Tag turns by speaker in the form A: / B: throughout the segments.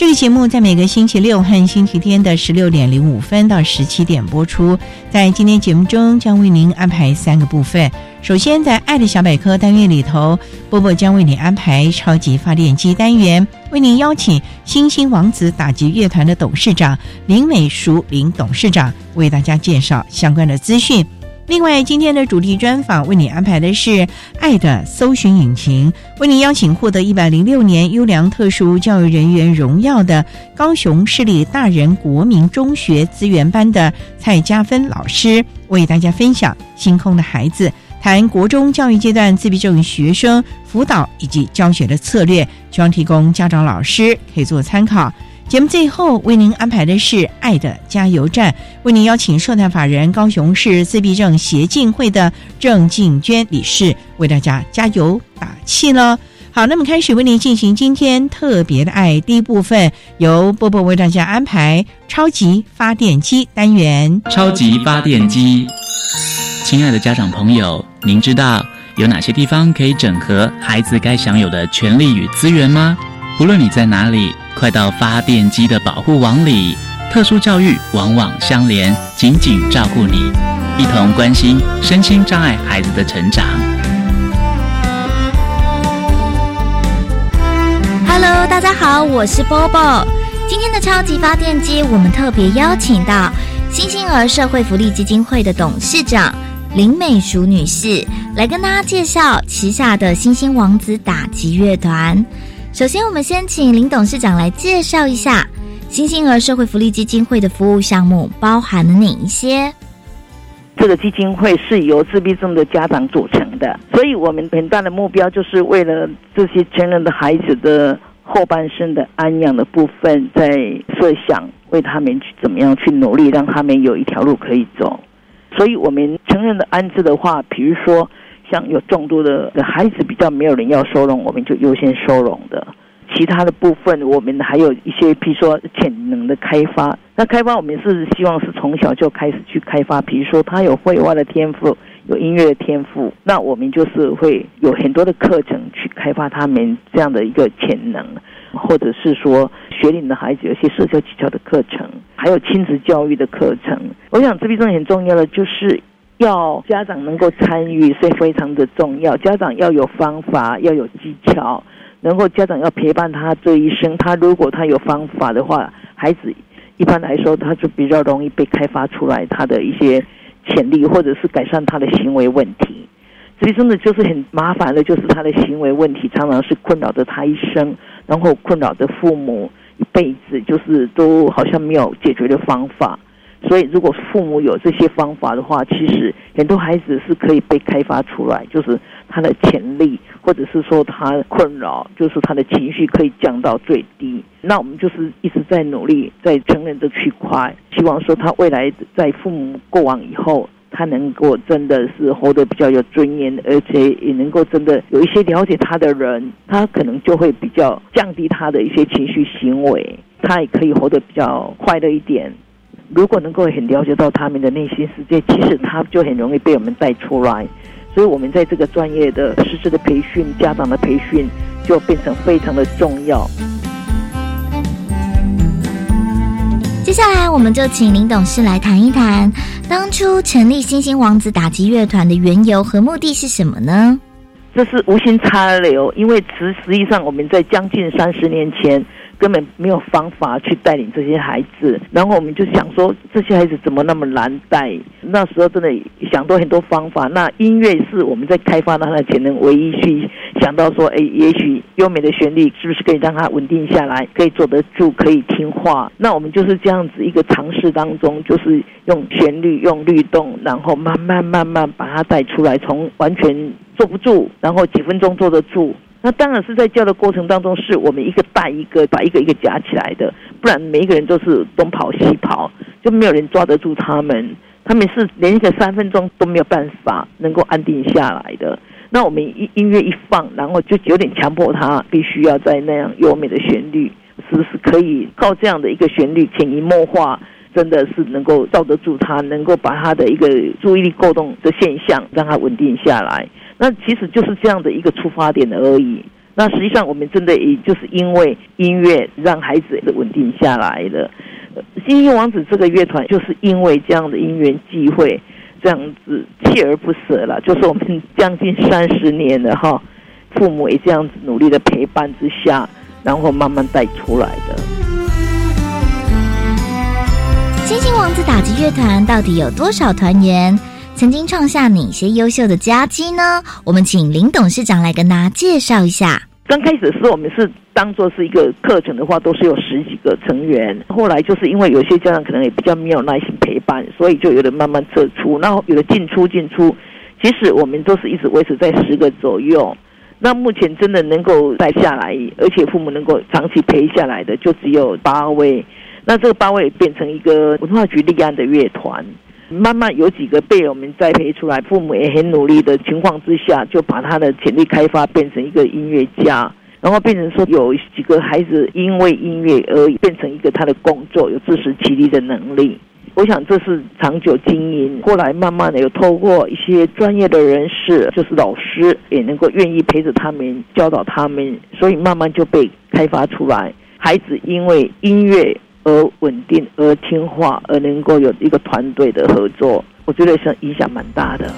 A: 这个节目在每个星期六和星期天的十六点零五分到十七点播出。在今天节目中，将为您安排三个部分。首先，在“爱的小百科”单元里头，波波将为您安排“超级发电机”单元，为您邀请星星王子打击乐团的董事长林美淑林董事长为大家介绍相关的资讯。另外，今天的主题专访为你安排的是“爱的搜寻引擎”，为您邀请获得一百零六年优良特殊教育人员荣耀的高雄市立大人国民中学资源班的蔡家芬老师，为大家分享《星空的孩子》，谈国中教育阶段自闭症学生辅导以及教学的策略，希望提供家长、老师可以做参考。节目最后为您安排的是“爱的加油站”，为您邀请社团法人高雄市自闭症协进会的郑静娟理事为大家加油打气了。好，那么开始为您进行今天特别的爱第一部分，由波波为大家安排超级发电机单元。
B: 超级发电机，亲爱的家长朋友，您知道有哪些地方可以整合孩子该享有的权利与资源吗？无论你在哪里。快到发电机的保护网里，特殊教育网网相连，紧紧照顾你，一同关心身心障碍孩子的成长。
C: Hello，大家好，我是 Bobo。今天的超级发电机，我们特别邀请到星星儿社会福利基金会的董事长林美淑女士，来跟大家介绍旗下的星星王子打击乐团。首先，我们先请林董事长来介绍一下星星儿社会福利基金会的服务项目包含了哪一些。
D: 这个基金会是由自闭症的家长组成的，所以我们很大的目标就是为了这些成人的孩子的后半生的安养的部分，在设想为他们去怎么样去努力，让他们有一条路可以走。所以，我们成人的安置的话，比如说。像有众多的孩子比较没有人要收容，我们就优先收容的。其他的部分，我们还有一些，比如说潜能的开发。那开发我们是希望是从小就开始去开发，比如说他有绘画的天赋，有音乐的天赋，那我们就是会有很多的课程去开发他们这样的一个潜能，或者是说学龄的孩子有些社交技巧的课程，还有亲子教育的课程。我想自闭症很重要的就是。要家长能够参与，是非常的重要。家长要有方法，要有技巧，能够家长要陪伴他这一生。他如果他有方法的话，孩子一般来说他就比较容易被开发出来他的一些潜力，或者是改善他的行为问题。所以真的就是很麻烦的，就是他的行为问题常常是困扰着他一生，然后困扰着父母一辈子，就是都好像没有解决的方法。所以，如果父母有这些方法的话，其实很多孩子是可以被开发出来，就是他的潜力，或者是说他困扰，就是他的情绪可以降到最低。那我们就是一直在努力，在成人的区块，希望说他未来在父母过往以后，他能够真的是活得比较有尊严，而且也能够真的有一些了解他的人，他可能就会比较降低他的一些情绪行为，他也可以活得比较快乐一点。如果能够很了解到他们的内心世界，其实他就很容易被我们带出来。所以我们在这个专业的师资的培训、家长的培训，就变成非常的重要。
C: 接下来，我们就请林董事来谈一谈，当初成立星星王子打击乐团的缘由和目的是什么呢？
D: 这是无心插柳，因为实实际上我们在将近三十年前。根本没有方法去带领这些孩子，然后我们就想说，这些孩子怎么那么难带？那时候真的想到很多方法。那音乐是我们在开发他的潜能唯一去想到说，哎，也许优美的旋律是不是可以让他稳定下来，可以坐得住，可以听话？那我们就是这样子一个尝试当中，就是用旋律、用律动，然后慢慢慢慢把它带出来，从完全坐不住，然后几分钟坐得住。那当然是在教的过程当中，是我们一个带一个，把一个一个夹起来的，不然每一个人都是东跑西跑，就没有人抓得住他们。他们是连一个三分钟都没有办法能够安定下来的。那我们音音乐一放，然后就有点强迫他必须要在那样优美的旋律，是不是可以靠这样的一个旋律潜移默化，真的是能够罩得住他，能够把他的一个注意力过动的现象让他稳定下来。那其实就是这样的一个出发点而已。那实际上，我们真的也就是因为音乐让孩子稳定下来了。星星王子这个乐团就是因为这样的因缘际会，这样子锲而不舍了。就是我们将近三十年了哈，父母也这样子努力的陪伴之下，然后慢慢带出来的。
C: 星星王子打击乐团到底有多少团员？曾经创下哪些优秀的佳绩呢？我们请林董事长来跟大家介绍一下。
D: 刚开始的时，我们是当做是一个课程的话，都是有十几个成员。后来就是因为有些家长可能也比较没有耐心陪伴，所以就有的慢慢撤出，然后有的进出进出。其实我们都是一直维持在十个左右。那目前真的能够带下来，而且父母能够长期陪下来的，就只有八位。那这个八位变成一个文化局立案的乐团。慢慢有几个被我们栽培出来，父母也很努力的情况之下，就把他的潜力开发变成一个音乐家，然后变成说有几个孩子因为音乐而变成一个他的工作，有自食其力的能力。我想这是长久经营，后来慢慢的有透过一些专业的人士，就是老师也能够愿意陪着他们教导他们，所以慢慢就被开发出来。孩子因为音乐。而稳定，而听话，而能够有一个团队的合作，我觉得是影响蛮大的。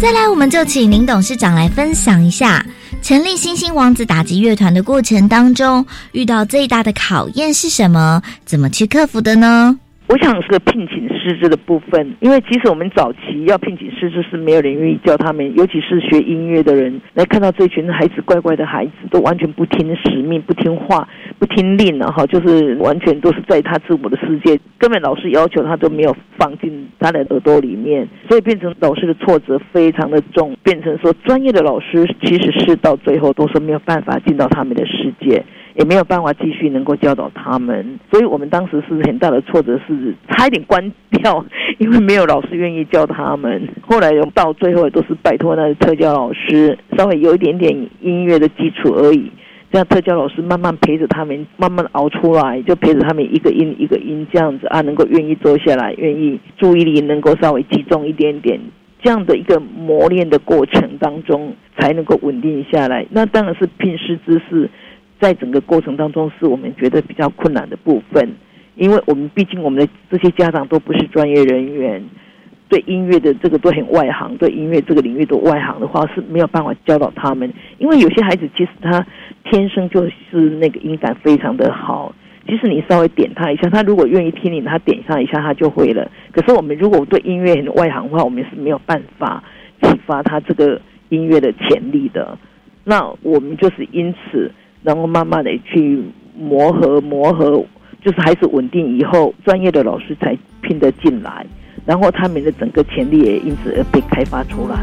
C: 再来，我们就请林董事长来分享一下成立星星王子打击乐团的过程当中，遇到最大的考验是什么？怎么去克服的呢？
D: 我想是个聘请师资的部分，因为其实我们早期要聘请师资是没有人愿意教他们，尤其是学音乐的人来看到这群孩子乖乖的孩子都完全不听使命、不听话、不听令了哈，就是完全都是在他自我的世界，根本老师要求他都没有放进他的耳朵里面，所以变成老师的挫折非常的重，变成说专业的老师其实是到最后都是没有办法进到他们的世界。也没有办法继续能够教导他们，所以我们当时是很大的挫折，是差一点关掉，因为没有老师愿意教他们。后来到最后都是拜托那个特教老师，稍微有一点点音乐的基础而已，这样特教老师慢慢陪着他们，慢慢熬出来，就陪着他们一个音一个音这样子啊，能够愿意坐下来，愿意注意力能够稍微集中一点点，这样的一个磨练的过程当中，才能够稳定下来。那当然是聘师知识。在整个过程当中，是我们觉得比较困难的部分，因为我们毕竟我们的这些家长都不是专业人员，对音乐的这个都很外行，对音乐这个领域都外行的话是没有办法教导他们。因为有些孩子其实他天生就是那个音感非常的好，即使你稍微点他一下，他如果愿意听你，他点上一下他就会了。可是我们如果对音乐很外行的话，我们是没有办法启发他这个音乐的潜力的。那我们就是因此。然后慢慢的去磨合磨合，就是还是稳定以后，专业的老师才拼得进来，然后他们的整个潜力也因此而被开发出来。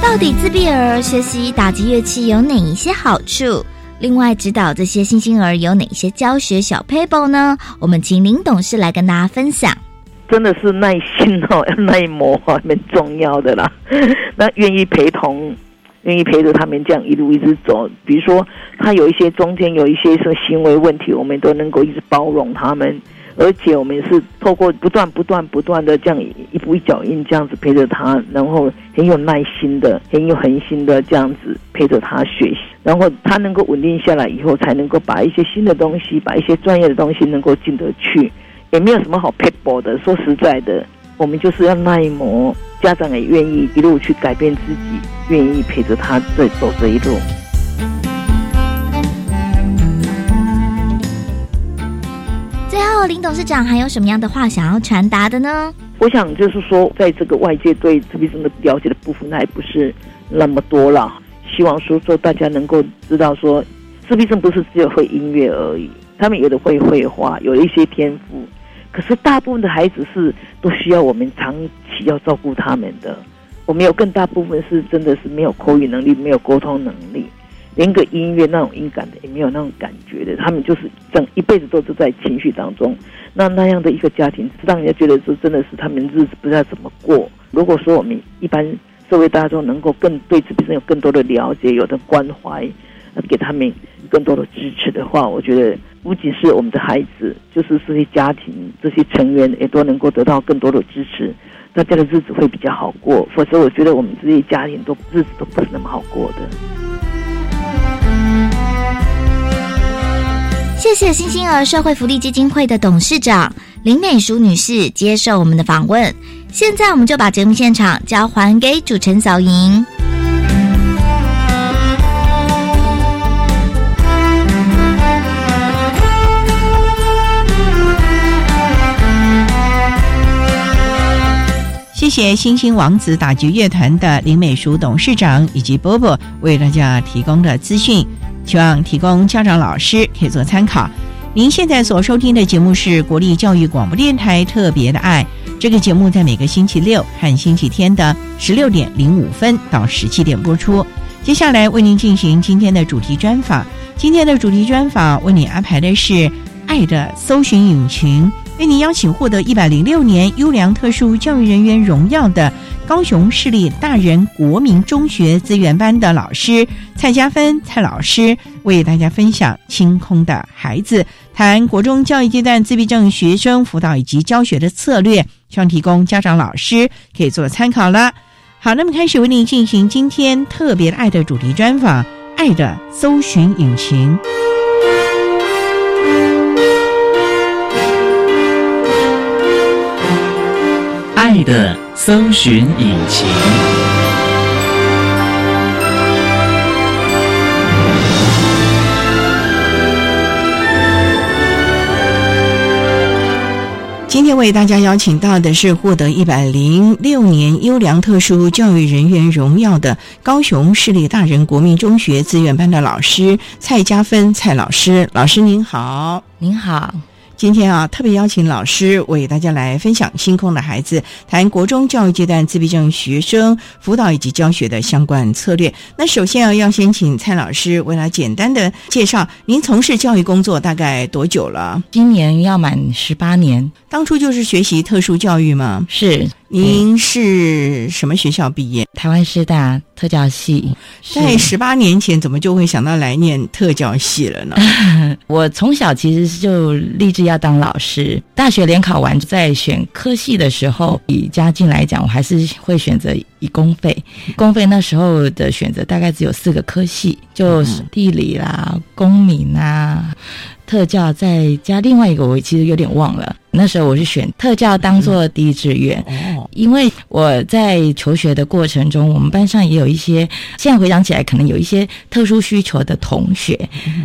C: 到底自闭儿学习打击乐器有哪一些好处？另外，指导这些新星儿有哪些教学小 paper 呢？我们请林董事来跟大家分享。
D: 真的是耐心哦，要耐磨，蛮重要的啦。那愿意陪同，愿意陪着他们这样一路一直走。比如说，他有一些中间有一些什么行为问题，我们都能够一直包容他们。而且我们是透过不断、不断、不断的这样一步一脚印这样子陪着他，然后很有耐心的、很有恒心的这样子陪着他学习，然后他能够稳定下来以后，才能够把一些新的东西、把一些专业的东西能够进得去。也没有什么好 p 薄的。说实在的，我们就是要耐磨，家长也愿意一路去改变自己，愿意陪着他在走这一路。
C: 最后，林董事长还有什么样的话想要传达的呢？
D: 我想就是说，在这个外界对自闭症的了解的部分，那也不是那么多了。希望说说大家能够知道，说自闭症不是只有会音乐而已，他们有的会绘画，有一些天赋。可是大部分的孩子是都需要我们长期要照顾他们的。我们有更大部分是真的是没有口语能力，没有沟通能力。连个音乐那种音感的也没有那种感觉的，他们就是整一辈子都是在情绪当中。那那样的一个家庭，让人家觉得说真的是他们日子不知道怎么过。如果说我们一般社会大众能够更对自闭症有更多的了解，有的关怀，给他们更多的支持的话，我觉得不仅是我们的孩子，就是这些家庭这些成员也都能够得到更多的支持，大家的日子会比较好过。否则，我觉得我们这些家庭都日子都不是那么好过的。
C: 谢谢新星儿社会福利基金会的董事长林美淑女士接受我们的访问。现在我们就把节目现场交还给主持人小莹。
A: 谢谢星星王子打击乐团的林美淑董事长以及波波为大家提供的资讯。希望提供家长、老师可以做参考。您现在所收听的节目是国立教育广播电台特别的爱。这个节目在每个星期六和星期天的十六点零五分到十七点播出。接下来为您进行今天的主题专访。今天的主题专访为您安排的是“爱的搜寻引擎”，为您邀请获得一百零六年优良特殊教育人员荣耀的。高雄市立大人国民中学资源班的老师蔡家芬蔡老师为大家分享《清空的孩子》，谈国中教育阶段自闭症学生辅导以及教学的策略，希望提供家长老师可以做参考了。好，那么开始为您进行今天特别爱的主题专访，《爱的搜寻引擎》。
B: 爱的搜寻引擎。
A: 今天为大家邀请到的是获得一百零六年优良特殊教育人员荣耀的高雄市立大人国民中学资源班的老师蔡家芬蔡老师。老师您好，
E: 您好。
A: 今天啊，特别邀请老师为大家来分享《星空的孩子》，谈国中教育阶段自闭症学生辅导以及教学的相关策略。那首先啊，要先请蔡老师为来简单的介绍，您从事教育工作大概多久了？
E: 今年要满十八年。
A: 当初就是学习特殊教育吗？
E: 是。
A: 您是什么学校毕业？
E: 台湾师大特教系。
A: 在十八年前，怎么就会想到来念特教系了呢？
E: 我从小其实就立志要当老师。大学联考完，在选科系的时候，以家境来讲，我还是会选择以公费。公费那时候的选择大概只有四个科系，就是地理啦、公民啊。特教再加另外一个，我其实有点忘了。那时候我是选特教当做第一志愿，因为我在求学的过程中，我们班上也有一些，现在回想起来，可能有一些特殊需求的同学。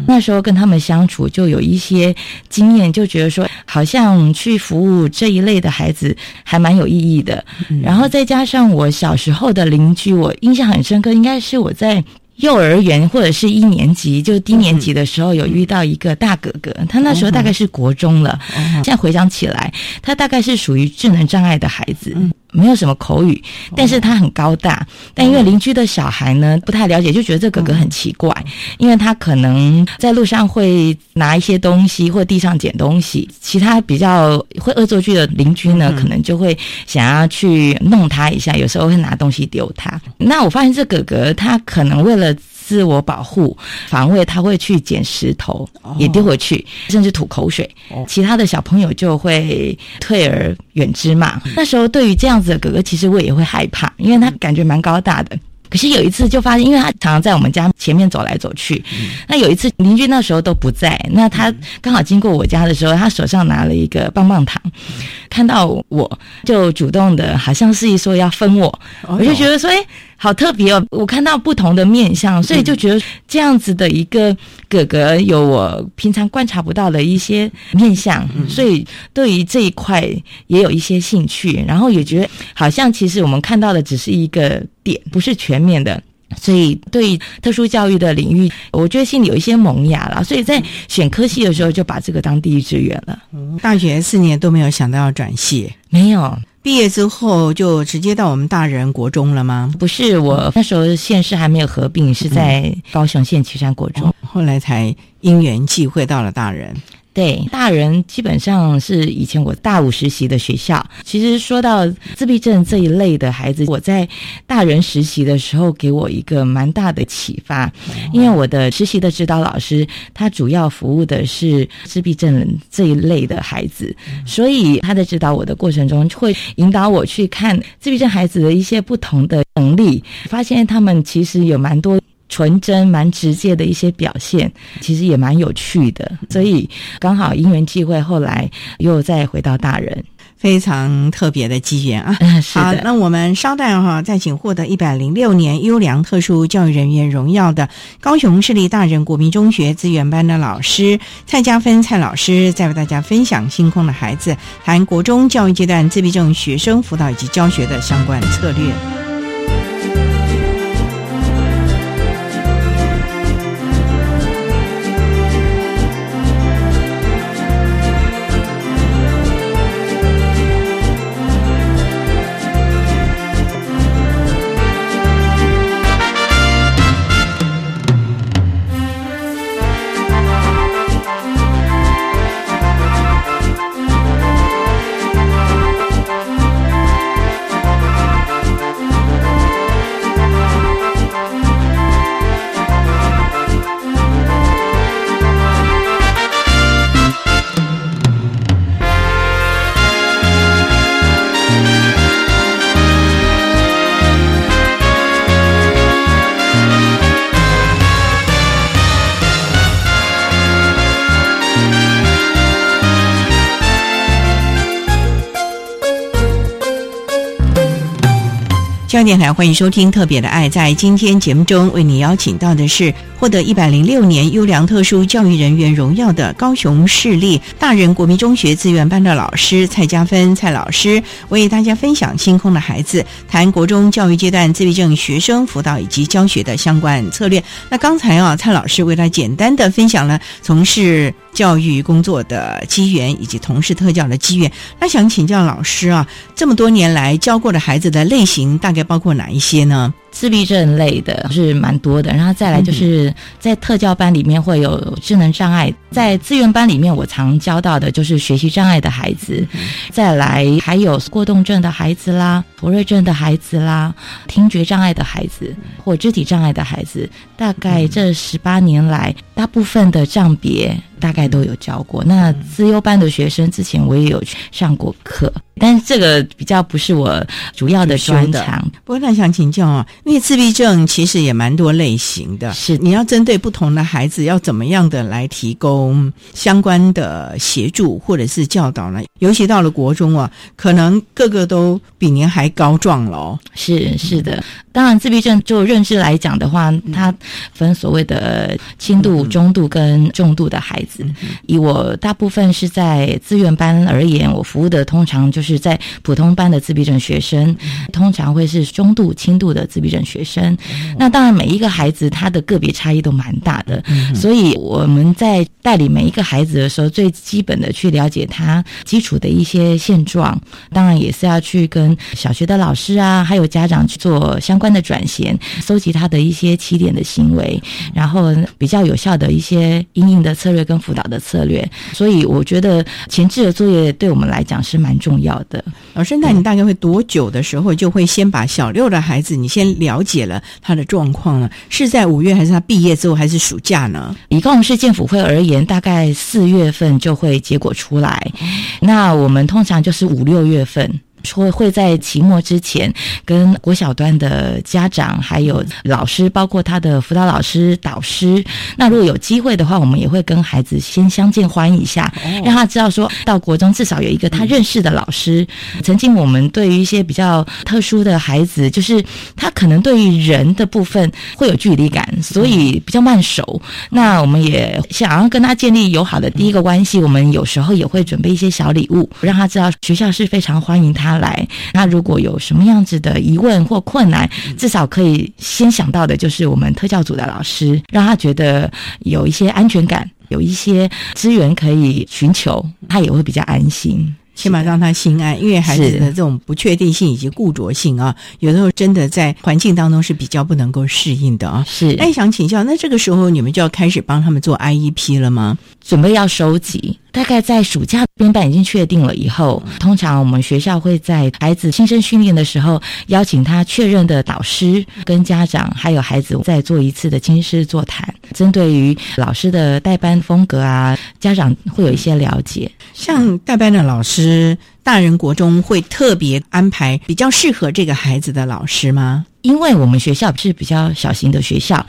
E: 那时候跟他们相处，就有一些经验，就觉得说，好像去服务这一类的孩子还蛮有意义的。然后再加上我小时候的邻居，我印象很深刻，应该是我在。幼儿园或者是一年级，就低年级的时候，有遇到一个大哥哥，他那时候大概是国中了。现在回想起来，他大概是属于智能障碍的孩子。没有什么口语，但是他很高大。但因为邻居的小孩呢不太了解，就觉得这哥哥很奇怪，因为他可能在路上会拿一些东西或地上捡东西，其他比较会恶作剧的邻居呢，可能就会想要去弄他一下，有时候会拿东西丢他。那我发现这哥哥他可能为了。自我保护、防卫，他会去捡石头，也丢回去，甚至吐口水。其他的小朋友就会退而远之嘛。那时候对于这样子的哥哥，其实我也会害怕，因为他感觉蛮高大的。可是有一次就发现，因为他常常在我们家前面走来走去。那有一次邻居那时候都不在，那他刚好经过我家的时候，他手上拿了一个棒棒糖，看到我就主动的，好像是一说要分我，我就觉得说，哎，好特别哦！我看到不同的面相，所以就觉得这样子的一个哥哥有我平常观察不到的一些面相，所以对于这一块也有一些兴趣，然后也觉得好像其实我们看到的只是一个。点不是全面的，所以对特殊教育的领域，我觉得心里有一些萌芽了。所以在选科系的时候，就把这个当第一志愿了。
A: 大学四年都没有想到要转系，
E: 没有。
A: 毕业之后就直接到我们大人国中了吗？
E: 不是，我那时候县市还没有合并，是在高雄县旗山国中，
A: 后来才因缘际会到了大人。
E: 对，大人基本上是以前我大五实习的学校。其实说到自闭症这一类的孩子，我在大人实习的时候，给我一个蛮大的启发。因为我的实习的指导老师，他主要服务的是自闭症这一类的孩子，所以他在指导我的过程中，会引导我去看自闭症孩子的一些不同的能力，发现他们其实有蛮多。纯真、蛮直接的一些表现，其实也蛮有趣的。所以刚好因缘际会，后来又再回到大人，
A: 非常特别的机缘啊！
E: 好，
A: 那我们稍待哈，再请获得一百零六年优良特殊教育人员荣耀的高雄市立大人国民中学资源班的老师蔡家芬蔡老师，再为大家分享星空的孩子，谈国中教育阶段自闭症学生辅导以及教学的相关策略。电台欢迎收听《特别的爱》。在今天节目中，为你邀请到的是获得一百零六年优良特殊教育人员荣耀的高雄市立大人国民中学资源班的老师蔡家芬蔡老师，为大家分享星空的孩子，谈国中教育阶段自闭症学生辅导以及教学的相关策略。那刚才啊，蔡老师为他简单的分享了从事教育工作的机缘以及同事特教的机缘。那想请教老师啊，这么多年来教过的孩子的类型大概包括哪一些呢？
E: 自闭症类的是蛮多的，然后再来就是在特教班里面会有智能障碍，在资源班里面我常教到的就是学习障碍的孩子，再来还有过动症的孩子啦、博瑞症的孩子啦、听觉障碍的孩子或肢体障碍的孩子，大概这十八年来，大部分的障别。大概都有教过。那资优班的学生之前我也有上过课，但是这个比较不是我主要的专长。
A: 不过那想请教啊，因为自闭症其实也蛮多类型的，
E: 是
A: 你要针对不同的孩子，要怎么样的来提供相关的协助或者是教导呢？尤其到了国中啊，可能个个都比您还高壮了。
E: 是是的，当然自闭症就认知来讲的话，它分所谓的轻度、中度跟重度的孩子。以我大部分是在资源班而言，我服务的通常就是就是在普通班的自闭症学生，通常会是中度、轻度的自闭症学生。那当然，每一个孩子他的个别差异都蛮大的，所以我们在代理每一个孩子的时候，最基本的去了解他基础的一些现状，当然也是要去跟小学的老师啊，还有家长去做相关的转衔，搜集他的一些起点的行为，然后比较有效的一些应应的策略跟辅导的策略。所以我觉得前置的作业对我们来讲是蛮重要的。
A: 老师，那你大概会多久的时候就会先把小六的孩子你先了解了他的状况呢？是在五月还是他毕业之后还是暑假呢？
E: 以高雄市建府会而言，大概四月份就会结果出来。那我们通常就是五六月份。会会在期末之前跟国小端的家长还有老师，包括他的辅导老师、导师。那如果有机会的话，我们也会跟孩子先相见欢一下，让他知道说到国中至少有一个他认识的老师。曾经我们对于一些比较特殊的孩子，就是他可能对于人的部分会有距离感，所以比较慢熟。那我们也想要跟他建立友好的第一个关系，我们有时候也会准备一些小礼物，让他知道学校是非常欢迎他。他来，那如果有什么样子的疑问或困难，至少可以先想到的就是我们特教组的老师，让他觉得有一些安全感，有一些资源可以寻求，他也会比较安心。
A: 起码让他心安，因为孩子的这种不确定性以及固着性啊，有的时候真的在环境当中是比较不能够适应的啊。
E: 是，
A: 哎，想请教，那这个时候你们就要开始帮他们做 IEP 了吗？
E: 准备要收集。大概在暑假编班已经确定了以后，通常我们学校会在孩子新生训练的时候，邀请他确认的导师跟家长还有孩子再做一次的亲师座谈，针对于老师的代班风格啊，家长会有一些了解。
A: 像代班的老师，大人国中会特别安排比较适合这个孩子的老师吗？
E: 因为我们学校是比较小型的学校，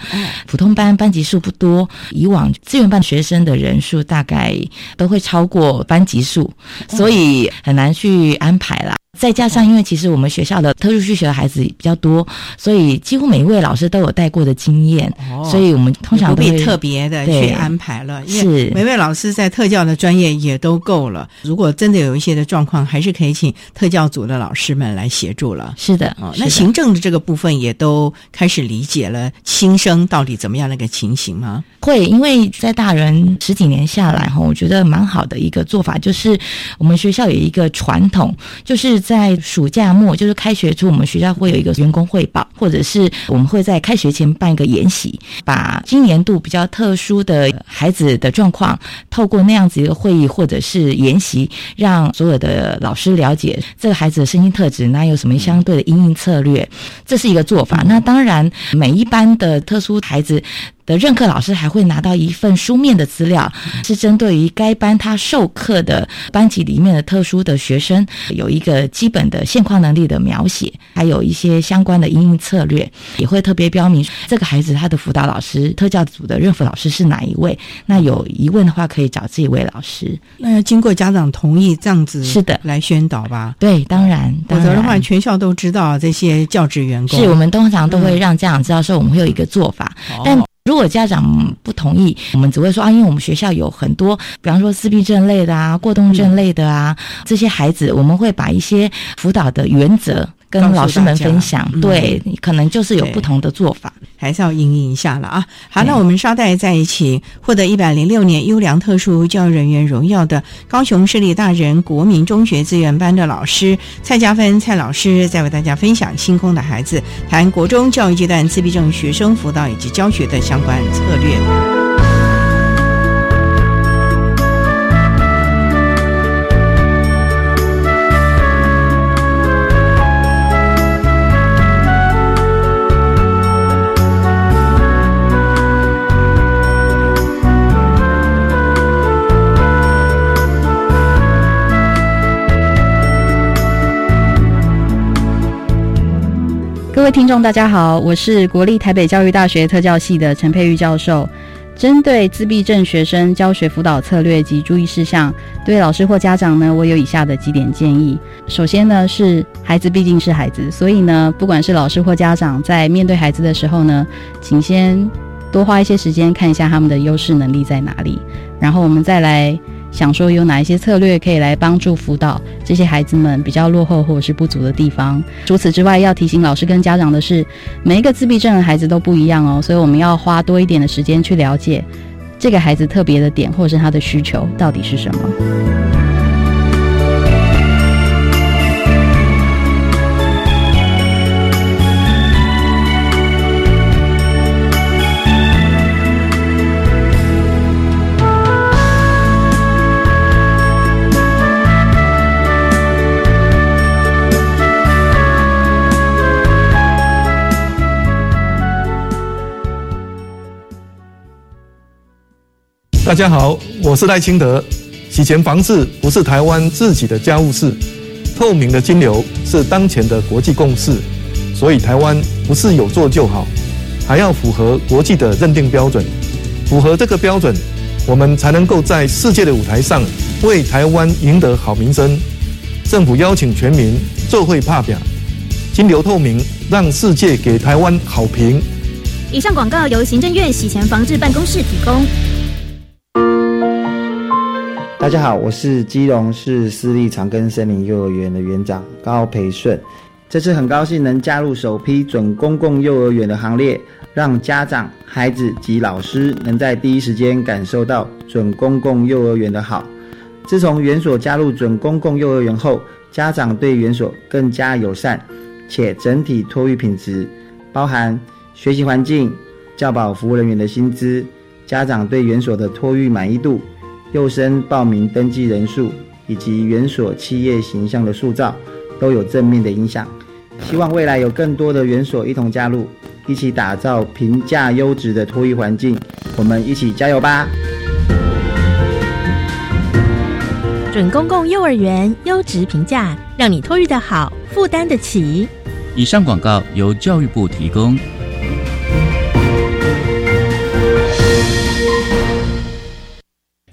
E: 普通班班级数不多，以往资源班学生的人数大概都会超过班级数，所以很难去安排啦。再加上，因为其实我们学校的特殊需求的孩子比较多，所以几乎每一位老师都有带过的经验，所以我们通常
A: 不必特别的去安排了。
E: 是
A: 每位老师在特教的专业也都够了。如果真的有一些的状况，还是可以请特教组的老师们来协助了。
E: 是的，
A: 哦，那行政的这个部分也都开始理解了新生到底怎么样那个情形吗？
E: 会，因为在大人十几年下来哈，我觉得蛮好的一个做法，就是我们学校有一个传统，就是在暑假末，就是开学初，我们学校会有一个员工汇报，或者是我们会在开学前办一个研习，把今年度比较特殊的孩子的状况，透过那样子一个会议或者是研习，让所有的老师了解这个孩子的身心特质，那有什么相对的应应策略，这是一个做法。那当然，每一班的特殊孩子。的任课老师还会拿到一份书面的资料，是针对于该班他授课的班级里面的特殊的学生，有一个基本的现况能力的描写，还有一些相关的应用策略，也会特别标明这个孩子他的辅导老师、特教组的任辅老师是哪一位。那有疑问的话，可以找这一位老师。
A: 那要经过家长同意，这样子
E: 是的
A: 来宣导吧？
E: 对，当然，
A: 否则的话，全校都知道这些教职员工。
E: 是我们通常都会让家长知道说，我们会有一个做法，但。如果家长不同意，我们只会说啊，因为我们学校有很多，比方说自闭症类的啊、过动症类的啊，这些孩子，我们会把一些辅导的原则。跟老师们分享，对，可能就是有不同的做法，
A: 还是要应应一下了啊。好，那我们稍待在一起，获得一百零六年优良特殊教育人员荣耀的高雄市立大人国民中学资源班的老师蔡家芬蔡老师，在为大家分享星空的孩子谈国中教育阶段自闭症学生辅导以及教学的相关策略。
F: 各位听众，大家好，我是国立台北教育大学特教系的陈佩玉教授。针对自闭症学生教学辅导策略及注意事项，对老师或家长呢，我有以下的几点建议。首先呢，是孩子毕竟是孩子，所以呢，不管是老师或家长在面对孩子的时候呢，请先多花一些时间看一下他们的优势能力在哪里，然后我们再来想说有哪一些策略可以来帮助辅导这些孩子们比较落后或者是不足的地方。除此之外，要提醒老师跟家长的是，每一个自闭症的孩子都不一样哦，所以我们要花多一点的时间去了解这个孩子特别的点，或者是他的需求到底是什么。
G: 大家好，我是赖清德。洗钱防治不是台湾自己的家务事，透明的金流是当前的国际共识。所以台湾不是有做就好，还要符合国际的认定标准。符合这个标准，我们才能够在世界的舞台上为台湾赢得好名声。政府邀请全民做会怕表，金流透明，让世界给台湾好评。
H: 以上广告由行政院洗钱防治办公室提供。
I: 大家好，我是基隆市私立长庚森林幼儿园的园长高培顺。这次很高兴能加入首批准公共幼儿园的行列，让家长、孩子及老师能在第一时间感受到准公共幼儿园的好。自从园所加入准公共幼儿园后，家长对园所更加友善，且整体托育品质，包含学习环境、教保服务人员的薪资、家长对园所的托育满意度。幼生报名登记人数以及园所企业形象的塑造都有正面的影响。希望未来有更多的园所一同加入，一起打造平价优质的托育环境。我们一起加油吧！
H: 准公共幼儿园优质评价，让你托育的好，负担得起。
B: 以上广告由教育部提供。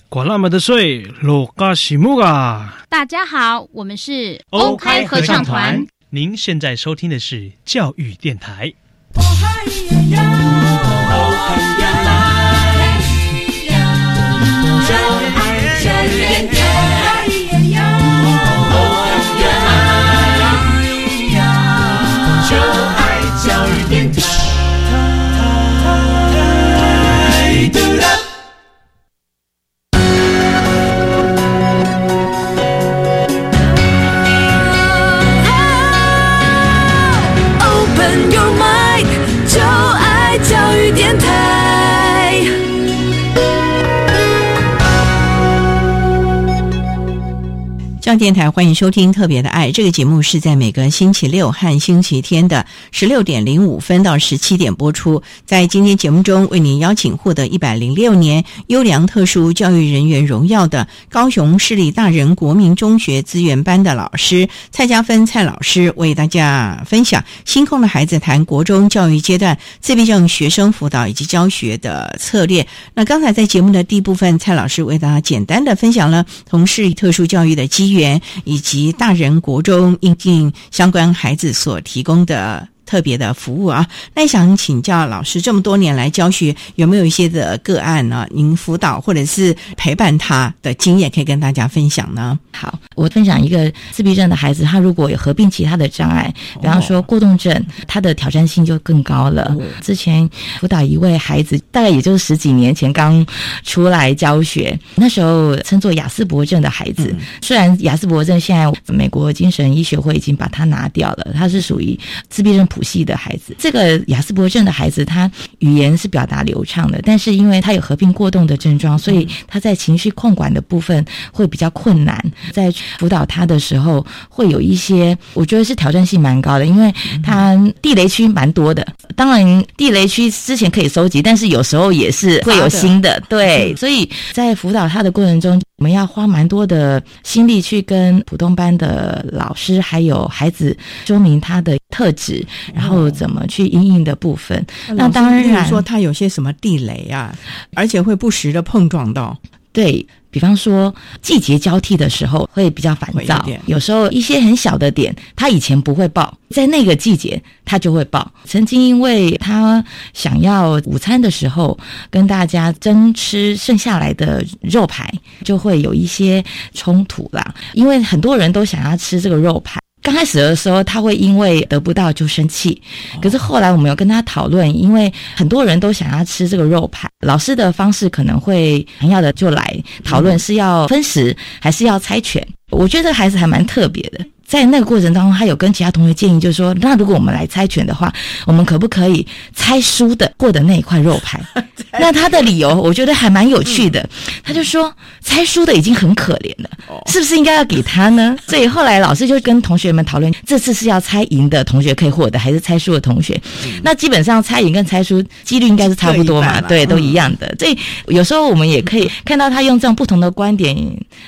J: 管那么的水，罗嘎西木啊！
H: 大家好，我们是
J: 欧开合唱团。您现在收听的是教育电台。
A: 上电台欢迎收听《特别的爱》这个节目，是在每个星期六和星期天的十六点零五分到十七点播出。在今天节目中，为您邀请获得一百零六年优良特殊教育人员荣耀的高雄市立大人国民中学资源班的老师蔡家芬蔡老师，为大家分享《星空的孩子》谈国中教育阶段自闭症学生辅导以及教学的策略。那刚才在节目的第一部分，蔡老师为大家简单的分享了从事特殊教育的机遇以及大人国中应尽相关孩子所提供的。特别的服务啊，那想请教老师，这么多年来教学有没有一些的个案呢？您辅导或者是陪伴他的经验，可以跟大家分享呢？
E: 好，我分享一个自闭症的孩子，他如果有合并其他的障碍，比方说过动症，他的挑战性就更高了。之前辅导一位孩子，大概也就是十几年前刚出来教学，那时候称作雅斯伯症的孩子。虽然雅斯伯症现在美国精神医学会已经把它拿掉了，他是属于自闭症谱。系的孩子，这个雅斯伯症的孩子，他语言是表达流畅的，但是因为他有合并过动的症状，所以他在情绪控管的部分会比较困难。在辅导他的时候，会有一些我觉得是挑战性蛮高的，因为他地雷区蛮多的。当然，地雷区之前可以收集，但是有时候也是会有新的。对，所以在辅导他的过程中。我们要花蛮多的心力去跟普通班的老师还有孩子说明他的特质，然后怎么去应应的部分。那当然
A: 说他有些什么地雷啊，而且会不时的碰撞到。
E: 对，比方说季节交替的时候会比较烦躁，有时候一些很小的点，他以前不会报，在那个季节他就会报。曾经因为他想要午餐的时候跟大家争吃剩下来的肉排，就会有一些冲突啦。因为很多人都想要吃这个肉排。刚开始的时候，他会因为得不到就生气，可是后来我们有跟他讨论，因为很多人都想要吃这个肉排，老师的方式可能会想要的就来讨论是要分食还是要猜拳。我觉得这个孩子还蛮特别的。在那个过程当中，他有跟其他同学建议，就是说，那如果我们来猜拳的话，我们可不可以猜输的获得那一块肉排？那他的理由我觉得还蛮有趣的，他就说，猜输的已经很可怜了，是不是应该要给他呢？所以后来老师就跟同学们讨论，这次是要猜赢的同学可以获得，还是猜输的同学？那基本上猜赢跟猜输几率应该是差不多嘛，对，都一样的。所以有时候我们也可以看到他用这样不同的观点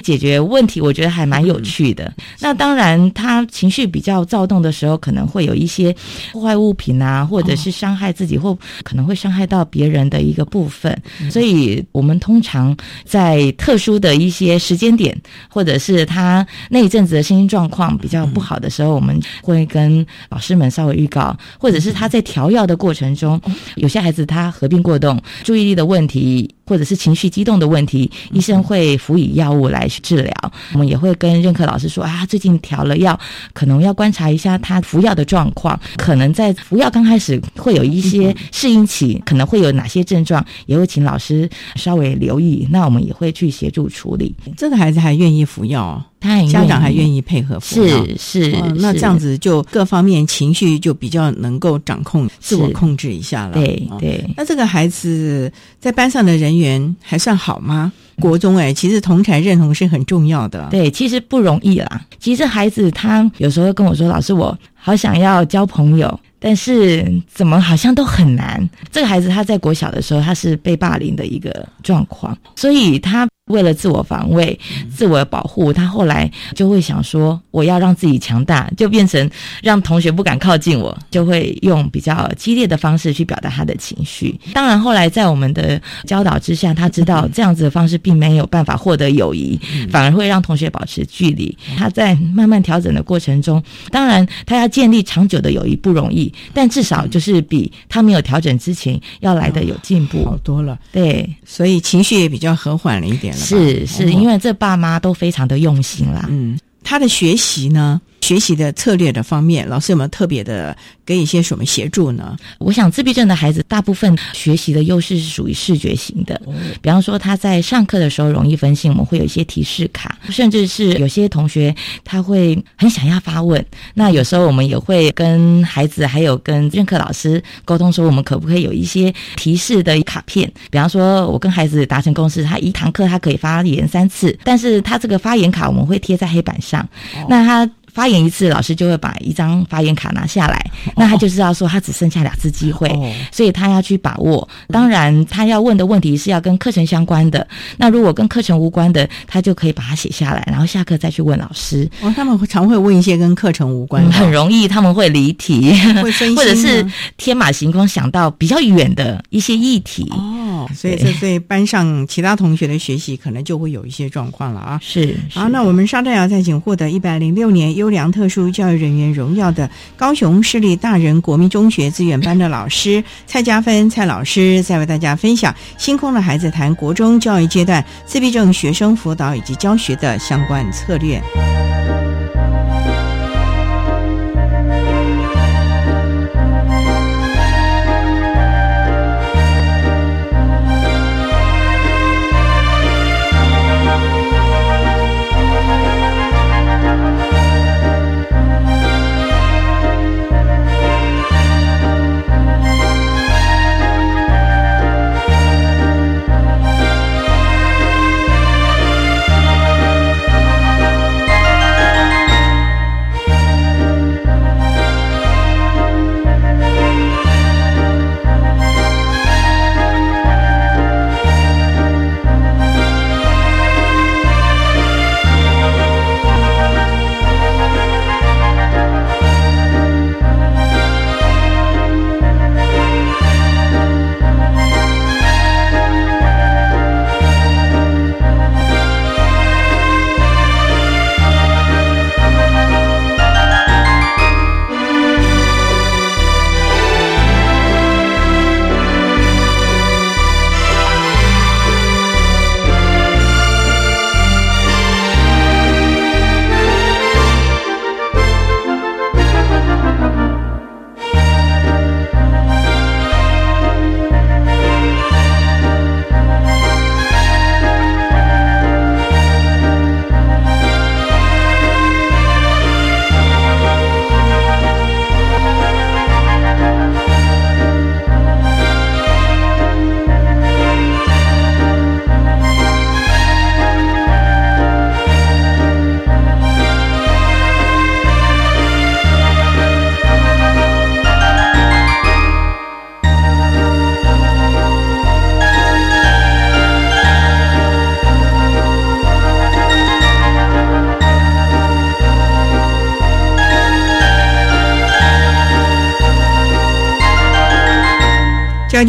E: 解决问题，我觉得还蛮有趣的。那当然。他情绪比较躁动的时候，可能会有一些破坏物品啊，或者是伤害自己，或可能会伤害到别人的一个部分。所以，我们通常在特殊的一些时间点，或者是他那一阵子的身心状况比较不好的时候，我们会跟老师们稍微预告，或者是他在调药的过程中，有些孩子他合并过动、注意力的问题。或者是情绪激动的问题，医生会辅以药物来治疗。我们也会跟任课老师说啊，最近调了药，可能要观察一下他服药的状况。可能在服药刚开始会有一些适应期，可能会有哪些症状，也会请老师稍微留意。那我们也会去协助处理。
A: 这个孩子还愿意服药。
E: 他
A: 家长还愿意配合辅
E: 导，是是，
A: 那这样子就各方面情绪就比较能够掌控、自我控制一下了。
E: 对对，
A: 那这个孩子在班上的人缘还算好吗？国中哎，其实同才认同是很重要的。
E: 对，其实不容易啦。其实孩子他有时候跟我说：“老师，我好想要交朋友，但是怎么好像都很难。”这个孩子他在国小的时候，他是被霸凌的一个状况，所以他。为了自我防卫、自我保护，他后来就会想说：“我要让自己强大，就变成让同学不敢靠近我，就会用比较激烈的方式去表达他的情绪。”当然，后来在我们的教导之下，他知道这样子的方式并没有办法获得友谊，反而会让同学保持距离。他在慢慢调整的过程中，当然他要建立长久的友谊不容易，但至少就是比他没有调整之前要来的有进步
A: 好多了。
E: 对，
A: 所以情绪也比较和缓了一点了。
E: 是是，因为这爸妈都非常的用心啦。
A: 嗯，他的学习呢？学习的策略的方面，老师有没有特别的给一些什么协助呢？
E: 我想自闭症的孩子大部分学习的优势是属于视觉型的，比方说他在上课的时候容易分心，我们会有一些提示卡，甚至是有些同学他会很想要发问，那有时候我们也会跟孩子还有跟任课老师沟通说，我们可不可以有一些提示的卡片？比方说我跟孩子达成共识，他一堂课他可以发言三次，但是他这个发言卡我们会贴在黑板上，那他。发言一次，老师就会把一张发言卡拿下来，那他就知道说他只剩下两次机会，所以他要去把握。当然，他要问的问题是要跟课程相关的。那如果跟课程无关的，他就可以把它写下来，然后下课再去问老师。
A: 哦，他们常会问一些跟课程无关的，
E: 很容易他们会离题，会或者是天马行空想到比较远的一些议题。
A: 哦，所以这对班上其他同学的学习可能就会有一些状况了啊。
E: 是，
A: 好，那我们稍待要再请获得一百零六年。优良特殊教育人员荣耀的高雄市立大人国民中学资源班的老师蔡家芬蔡老师，在为大家分享《星空的孩子》谈国中教育阶段自闭症学生辅导以及教学的相关策略。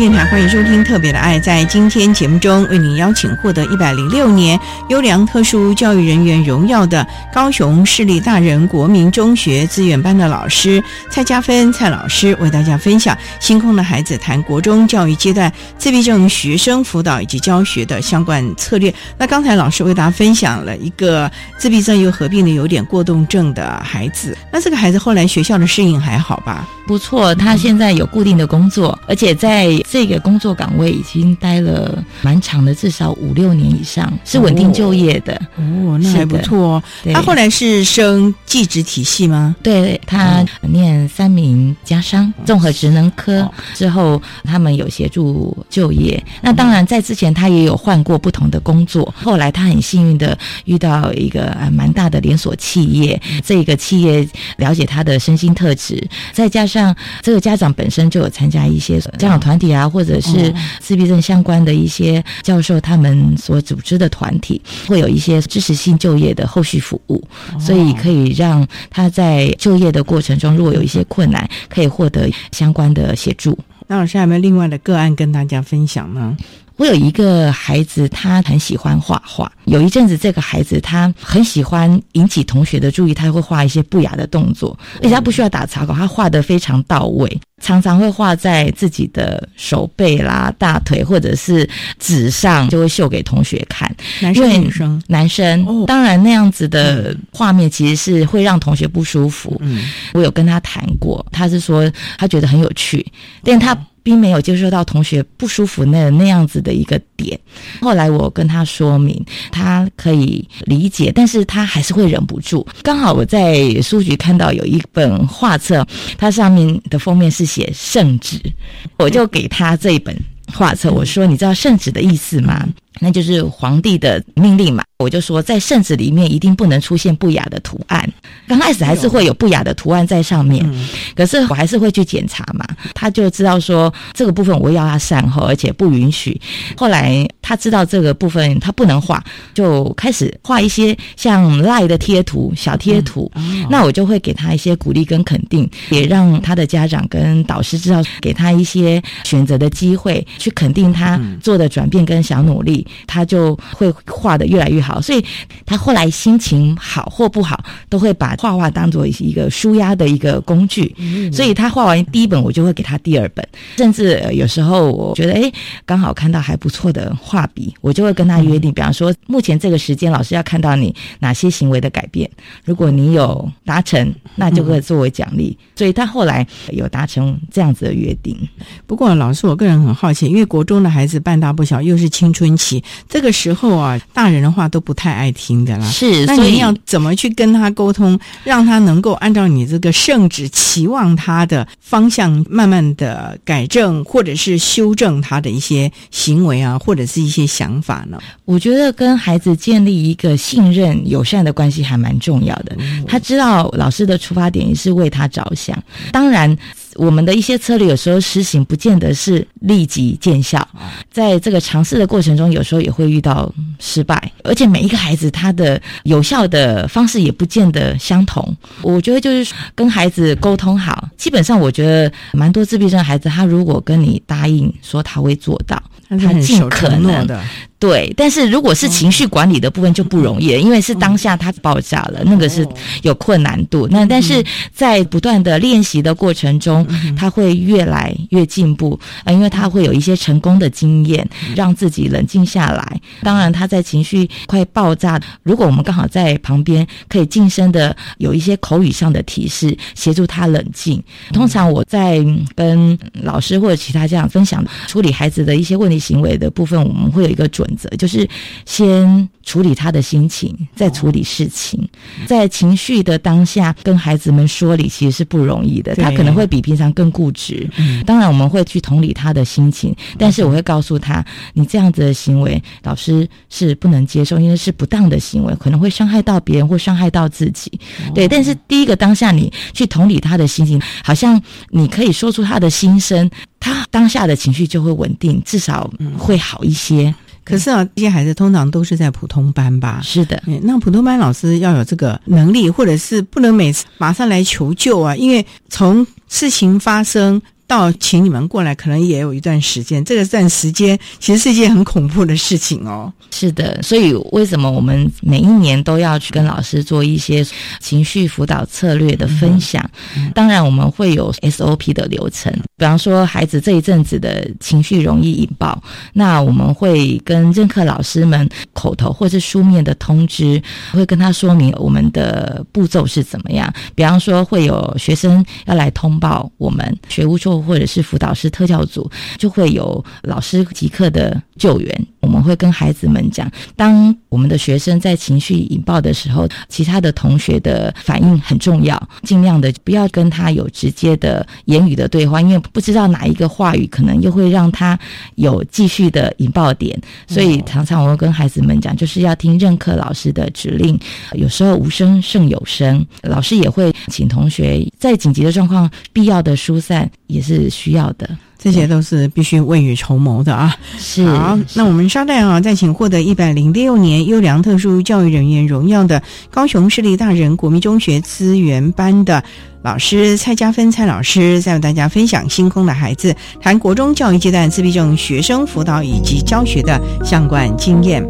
A: 电台，欢迎收听《特别的爱》。在今天节目中，为您邀请获得一百零六年优良特殊教育人员荣耀的高雄市立大人国民中学资源班的老师蔡家芬蔡老师，为大家分享星空的孩子谈国中教育阶段自闭症学生辅导以及教学的相关策略。那刚才老师为大家分享了一个自闭症又合并的有点过动症的孩子，那这个孩子后来学校的适应还好吧？
E: 不错，他现在有固定的工作，而且在这个工作岗位已经待了蛮长的，至少五六年以上，是稳定就业的。
A: 哦，那还不错哦。他后来是升技职体系吗？
E: 对他念三名家商综合职能科之后，他们有协助就业。那当然，在之前他也有换过不同的工作。后来他很幸运的遇到一个蛮大的连锁企业，这个企业了解他的身心特质，再加上。这个家长本身就有参加一些家长团体啊，或者是自闭症相关的一些教授他们所组织的团体，会有一些支持性就业的后续服务，所以可以让他在就业的过程中，如果有一些困难，可以获得相关的协助。
A: 那老师有没有另外的个案跟大家分享呢？
E: 我有一个孩子，他很喜欢画画。有一阵子，这个孩子他很喜欢引起同学的注意，他会画一些不雅的动作，而且他不需要打草稿，他画的非常到位，常常会画在自己的手背啦、大腿或者是纸上，就会秀给同学看。
A: 男生女生？
E: 男生。当然，那样子的画面其实是会让同学不舒服。嗯，我有跟他谈过，他是说他觉得很有趣，但他。并没有接受到同学不舒服那那样子的一个点。后来我跟他说明，他可以理解，但是他还是会忍不住。刚好我在书局看到有一本画册，它上面的封面是写圣旨，我就给他这一本画册，我说：“你知道圣旨的意思吗？”那就是皇帝的命令嘛，我就说在圣旨里面一定不能出现不雅的图案。刚开始还是会有不雅的图案在上面，可是我还是会去检查嘛。他就知道说这个部分我要他善后，而且不允许。后来他知道这个部分他不能画，就开始画一些像赖的贴图、小贴图。那我就会给他一些鼓励跟肯定，也让他的家长跟导师知道，给他一些选择的机会，去肯定他做的转变跟小努力。他就会画的越来越好，所以他后来心情好或不好，都会把画画当做一个舒压的一个工具。所以他画完第一本，我就会给他第二本，甚至有时候我觉得哎，刚好看到还不错的画笔，我就会跟他约定，比方说目前这个时间，老师要看到你哪些行为的改变，如果你有达成，那就会作为奖励。所以他后来有达成这样子的约定。
A: 不过老师，我个人很好奇，因为国中的孩子半大不小，又是青春期。这个时候啊，大人的话都不太爱听的啦。
E: 是，
A: 那你要怎么去跟他沟通，让他能够按照你这个圣旨期望他的方向，慢慢的改正或者是修正他的一些行为啊，或者是一些想法呢？
E: 我觉得跟孩子建立一个信任、友善的关系还蛮重要的。他知道老师的出发点也是为他着想，当然。我们的一些策略有时候实行不见得是立即见效，在这个尝试的过程中，有时候也会遇到失败，而且每一个孩子他的有效的方式也不见得相同。我觉得就是跟孩子沟通好，基本上我觉得蛮多自闭症孩子，他如果跟你答应说他会做到，他尽可能
A: 的。
E: 对，但是如果是情绪管理的部分就不容易了，因为是当下他爆炸了，那个是有困难度。那但是在不断的练习的过程中，他会越来越进步啊，因为他会有一些成功的经验，让自己冷静下来。当然，他在情绪快爆炸，如果我们刚好在旁边，可以近身的有一些口语上的提示，协助他冷静。通常我在跟老师或者其他家长分享处理孩子的一些问题行为的部分，我们会有一个准。则就是先处理他的心情，再处理事情。在情绪的当下，跟孩子们说理其实是不容易的。他可能会比平常更固执。当然，我们会去同理他的心情，但是我会告诉他，你这样子的行为，老师是不能接受，因为是不当的行为，可能会伤害到别人或伤害到自己。对，但是第一个当下，你去同理他的心情，好像你可以说出他的心声，他当下的情绪就会稳定，至少会好一些。
A: 可是啊，这些孩子通常都是在普通班吧？
E: 是的，
A: 那普通班老师要有这个能力，或者是不能每次马上来求救啊，因为从事情发生到请你们过来，可能也有一段时间。这个段时间其实是一件很恐怖的事情哦。
E: 是的，所以为什么我们每一年都要去跟老师做一些情绪辅导策略的分享？当然，我们会有 SOP 的流程。比方说，孩子这一阵子的情绪容易引爆，那我们会跟任课老师们口头或是书面的通知，会跟他说明我们的步骤是怎么样。比方说，会有学生要来通报我们学务处。或者是辅导师特教组，就会有老师即刻的救援。我们会跟孩子们讲，当我们的学生在情绪引爆的时候，其他的同学的反应很重要，尽量的不要跟他有直接的言语的对话，因为不知道哪一个话语可能又会让他有继续的引爆点。所以常常我会跟孩子们讲，就是要听任课老师的指令。有时候无声胜有声，老师也会请同学在紧急的状况必要的疏散也是需要的。
A: 这些都是必须未雨绸缪的啊！
E: 是
A: 好，那我们稍待啊，再请获得一百零六年优良特殊教育人员荣耀的高雄市立大人国民中学资源班的老师蔡家芬蔡老师，再为大家分享星空的孩子谈国中教育阶段自闭症学生辅导以及教学的相关经验。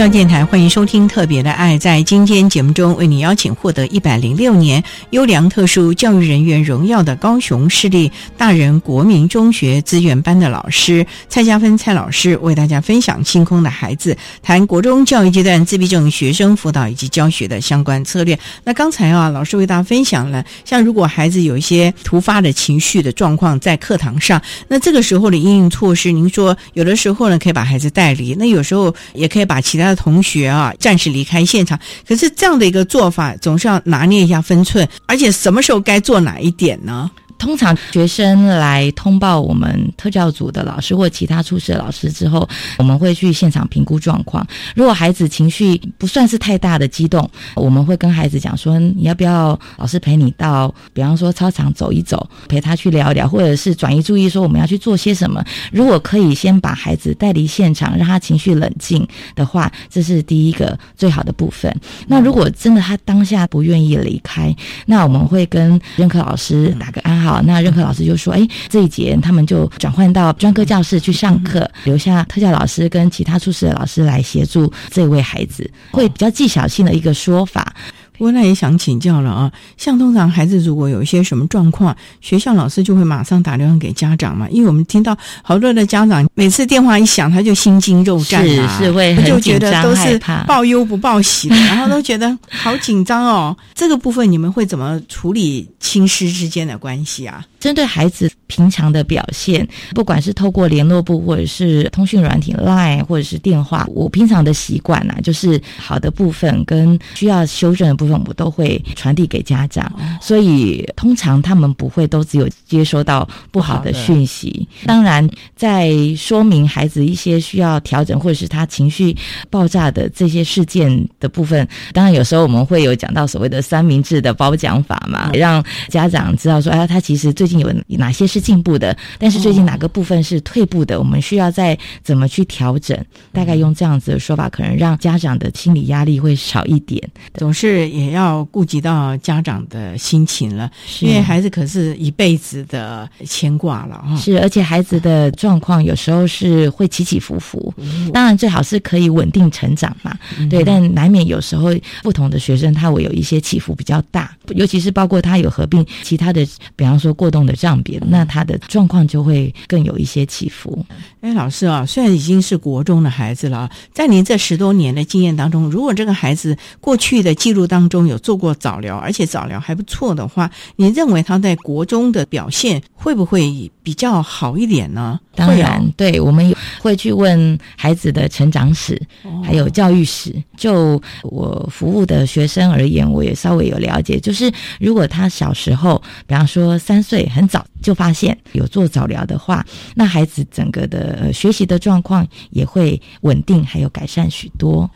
A: 教电台欢迎收听《特别的爱》。在今天节目中，为你邀请获得一百零六年优良特殊教育人员荣耀的高雄市立大人国民中学资源班的老师蔡家芬蔡老师，为大家分享星空的孩子谈国中教育阶段自闭症学生辅导以及教学的相关策略。那刚才啊，老师为大家分享了，像如果孩子有一些突发的情绪的状况在课堂上，那这个时候的应用措施，您说有的时候呢可以把孩子带离，那有时候也可以把其他。同学啊，暂时离开现场。可是这样的一个做法，总是要拿捏一下分寸，而且什么时候该做哪一点呢？
E: 通常学生来通报我们特教组的老师或其他出事的老师之后，我们会去现场评估状况。如果孩子情绪不算是太大的激动，我们会跟孩子讲说，你要不要老师陪你到，比方说操场走一走，陪他去聊一聊，或者是转移注意说我们要去做些什么。如果可以先把孩子带离现场，让他情绪冷静的话，这是第一个最好的部分。那如果真的他当下不愿意离开，那我们会跟任课老师打个暗号。好，那任课老师就说：“哎，这一节他们就转换到专科教室去上课，留下特教老师跟其他出事的老师来协助这位孩子，会比较技巧性的一个说法。”
A: 不过那也想请教了啊，像通常孩子如果有一些什么状况，学校老师就会马上打电话给家长嘛，因为我们听到好多的家长每次电话一响，他就心惊肉战
E: 啊，是是会
A: 就觉得都是报忧不报喜的，然后都觉得好紧张哦。这个部分你们会怎么处理亲师之间的关系啊？
E: 针对孩子平常的表现，不管是透过联络部或者是通讯软体 Line 或者是电话，我平常的习惯呢，就是好的部分跟需要修正的部分，我都会传递给家长。所以通常他们不会都只有接收到不好的讯息。当然，在说明孩子一些需要调整或者是他情绪爆炸的这些事件的部分，当然有时候我们会有讲到所谓的三明治的褒奖法嘛，让家长知道说，哎，他其实最。有哪些是进步的？但是最近哪个部分是退步的？我们需要再怎么去调整？大概用这样子的说法，可能让家长的心理压力会少一点。
A: 总是也要顾及到家长的心情了，因为孩子可是一辈子的牵挂了哈。
E: 是，而且孩子的状况有时候是会起起伏伏。当然最好是可以稳定成长嘛，对。但难免有时候不同的学生他会有一些起伏比较大，尤其是包括他有合并其他的，比方说过动。的账别，那他的状况就会更有一些起伏。
A: 哎，老师啊，虽然已经是国中的孩子了，在您这十多年的经验当中，如果这个孩子过去的记录当中有做过早疗，而且早疗还不错的话，您认为他在国中的表现会不会比较好一点呢？
E: 当然，对我们会去问孩子的成长史，还有教育史。就我服务的学生而言，我也稍微有了解，就是如果他小时候，比方说三岁很早就发现有做早疗的话，那孩子整个的学习的状况也会稳定，还有改善许多。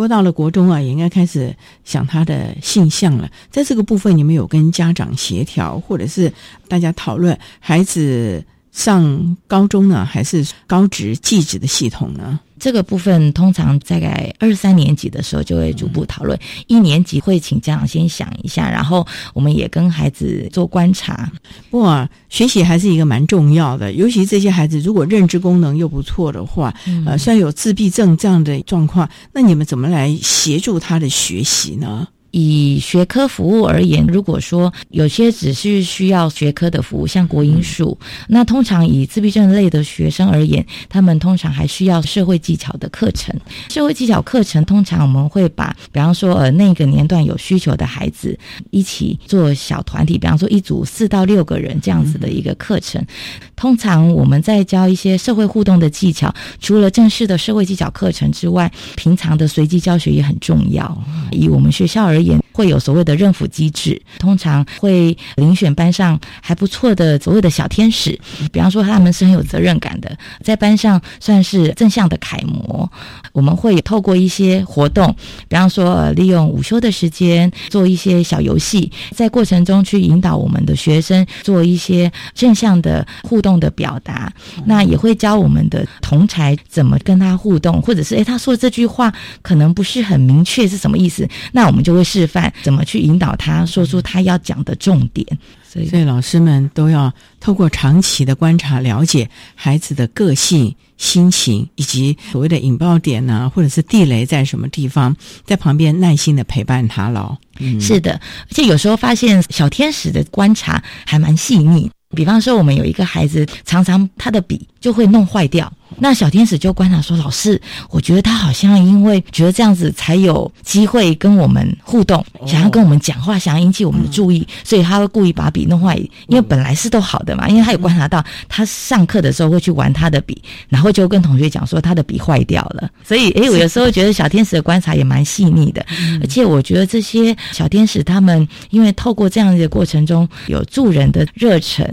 A: 不过到了国中啊，也应该开始想他的性向了。在这个部分，你们有跟家长协调，或者是大家讨论孩子？上高中呢，还是高职、技职的系统呢？
E: 这个部分通常大概二三年级的时候就会逐步讨论。一年级会请家长先想一下，然后我们也跟孩子做观察。
A: 哇，学习还是一个蛮重要的，尤其这些孩子如果认知功能又不错的话，呃，虽然有自闭症这样的状况，那你们怎么来协助他的学习呢？
E: 以学科服务而言，如果说有些只是需要学科的服务，像国英数，那通常以自闭症类的学生而言，他们通常还需要社会技巧的课程。社会技巧课程通常我们会把，比方说呃那个年段有需求的孩子一起做小团体，比方说一组四到六个人这样子的一个课程。通常我们在教一些社会互动的技巧，除了正式的社会技巧课程之外，平常的随机教学也很重要。以我们学校而言，会有所谓的认辅机制，通常会遴选班上还不错的所谓的小天使，比方说他们是很有责任感的，在班上算是正向的楷模。我们会透过一些活动，比方说利用午休的时间做一些小游戏，在过程中去引导我们的学生做一些正向的互动。的表达，那也会教我们的同才怎么跟他互动，或者是诶，他说这句话可能不是很明确是什么意思，那我们就会示范怎么去引导他说出他要讲的重点。
A: 所以，所以老师们都要透过长期的观察，了解孩子的个性、心情以及所谓的引爆点呢，或者是地雷在什么地方，在旁边耐心的陪伴他喽。
E: 是的，而且有时候发现小天使的观察还蛮细腻。比方说，我们有一个孩子，常常他的笔就会弄坏掉。那小天使就观察说：“老师，我觉得他好像因为觉得这样子才有机会跟我们互动，想要跟我们讲话，想要引起我们的注意，所以他会故意把笔弄坏。因为本来是都好的嘛，因为他有观察到他上课的时候会去玩他的笔，然后就跟同学讲说他的笔坏掉了。所以，诶，我有时候觉得小天使的观察也蛮细腻的，而且我觉得这些小天使他们因为透过这样子的过程中有助人的热忱。”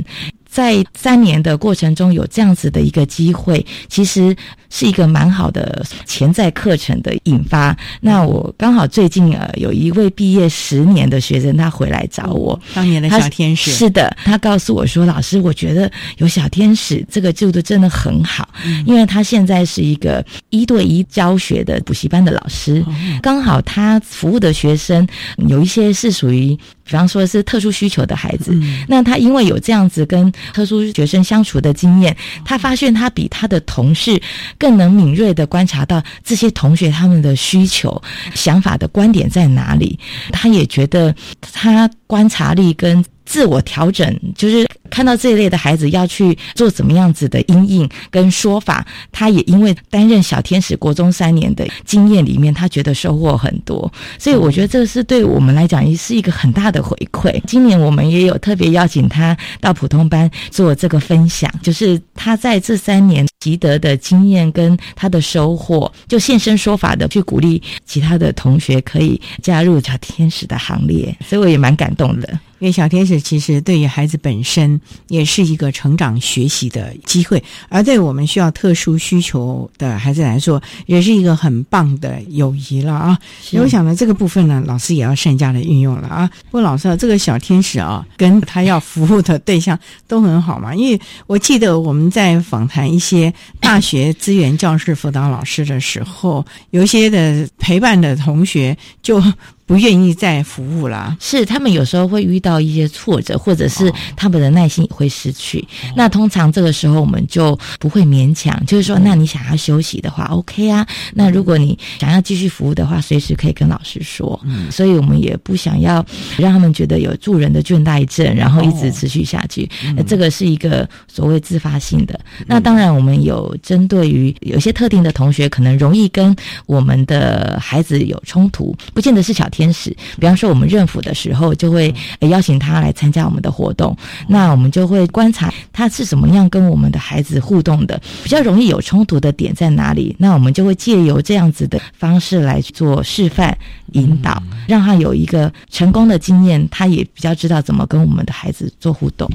E: 在三年的过程中有这样子的一个机会，其实是一个蛮好的潜在课程的引发。那我刚好最近呃有一位毕业十年的学生，他回来找我，
A: 当年的小天使。
E: 是的，他告诉我说：“老师，我觉得有小天使这个制度真的很好，因为他现在是一个一对一教学的补习班的老师，刚好他服务的学生有一些是属于。”比方说是特殊需求的孩子，
A: 嗯
E: 那他因为有这样子跟特殊学生相处的经验，他发现他比他的同事更能敏锐的观察到这些同学他们的需求、想法的观点在哪里。他也觉得他观察力跟自我调整，就是看到这一类的孩子要去做怎么样子的阴影跟说法，他也因为担任小天使国中三年的经验里面，他觉得收获很多，所以我觉得这是对我们来讲也是一个很大的回馈。今年我们也有特别邀请他到普通班做这个分享，就是他在这三年习得的经验跟他的收获，就现身说法的去鼓励其他的同学可以加入小天使的行列，所以我也蛮感动的。
A: 因为小天使其实对于孩子本身也是一个成长学习的机会，而对我们需要特殊需求的孩子来说，也是一个很棒的友谊了啊！
E: 是
A: 我想呢，这个部分呢，老师也要善加的运用了啊。不过老师啊，这个小天使啊，跟他要服务的对象都很好嘛，因为我记得我们在访谈一些大学资源教室辅导老师的时候，有一些的陪伴的同学就。不愿意再服务啦，
E: 是他们有时候会遇到一些挫折，或者是他们的耐心也会失去。那通常这个时候我们就不会勉强，就是说，那你想要休息的话，OK 啊。那如果你想要继续服务的话，随时可以跟老师说。
A: 嗯
E: 所以我们也不想要让他们觉得有助人的倦怠症，然后一直持续下去。那这个是一个所谓自发性的。那当然，我们有针对于有些特定的同学，可能容易跟我们的孩子有冲突，不见得是小天使。比方说，我们认府的时候，就会、呃邀请他来参加我们的活动。那我们就会观察他是怎么样跟我们的孩子互动的，比较容易有冲突的点在哪里。那我们就会借由这样子的方式来做示范引导，让他有一个成功的经验，他也比较知道怎么跟我们的孩子做互动。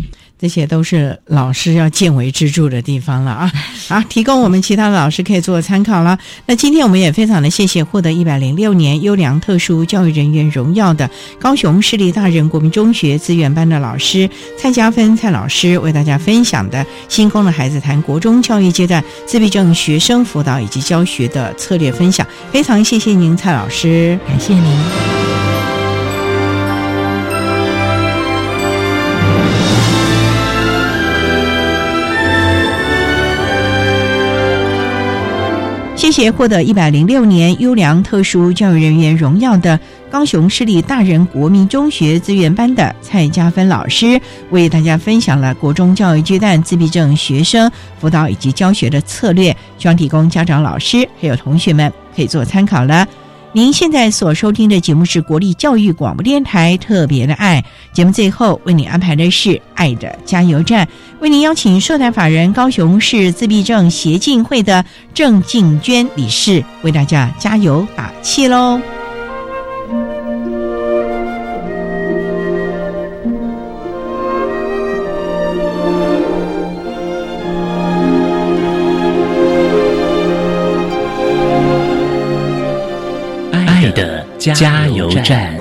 A: 这些都是老师要见微知著的地方了啊！好，提供我们其他的老师可以做参考了。那今天我们也非常的谢谢获得一百零六年优良特殊教育人员荣耀的高雄市立大人国民中学资源班的老师蔡家芬蔡老师，为大家分享的星空的孩子谈国中教育阶段自闭症学生辅导以及教学的策略分享。非常谢谢您，蔡老师，
E: 感谢您。
A: 且获得一百零六年优良特殊教育人员荣耀的高雄市立大人国民中学资源班的蔡家芬老师，为大家分享了国中教育阶段自闭症学生辅导以及教学的策略，希望提供家长、老师还有同学们可以做参考了。您现在所收听的节目是国立教育广播电台特别的爱节目，最后为您安排的是爱的加油站，为您邀请社团法人高雄市自闭症协进会的郑静娟理事为大家加油打气喽。
B: 加油站。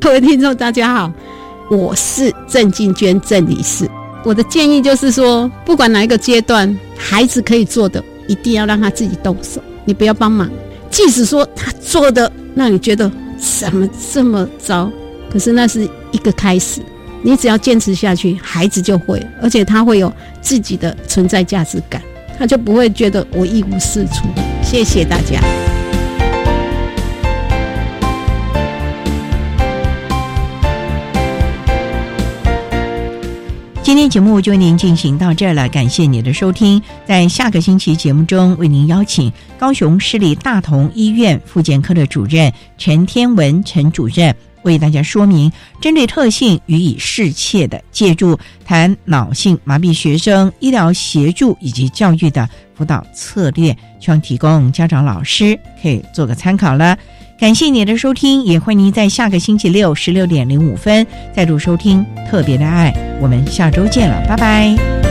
K: 各位听众，大家好，我是郑静娟郑女士。我的建议就是说，不管哪一个阶段，孩子可以做的，一定要让他自己动手，你不要帮忙。即使说他做的让你觉得怎么这么糟，可是那是一个开始。你只要坚持下去，孩子就会，而且他会有自己的存在价值感，他就不会觉得我一无是处。谢谢大家。
A: 今天节目就为您进行到这儿了，感谢你的收听。在下个星期节目中，为您邀请高雄市立大同医院复健科的主任陈天文陈主任，为大家说明针对特性予以适切的借助，谈脑性麻痹学生医疗协助以及教育的辅导策略，希望提供家长、老师可以做个参考了。感谢你的收听，也欢迎您在下个星期六十六点零五分再度收听《特别的爱》，我们下周见了，拜拜。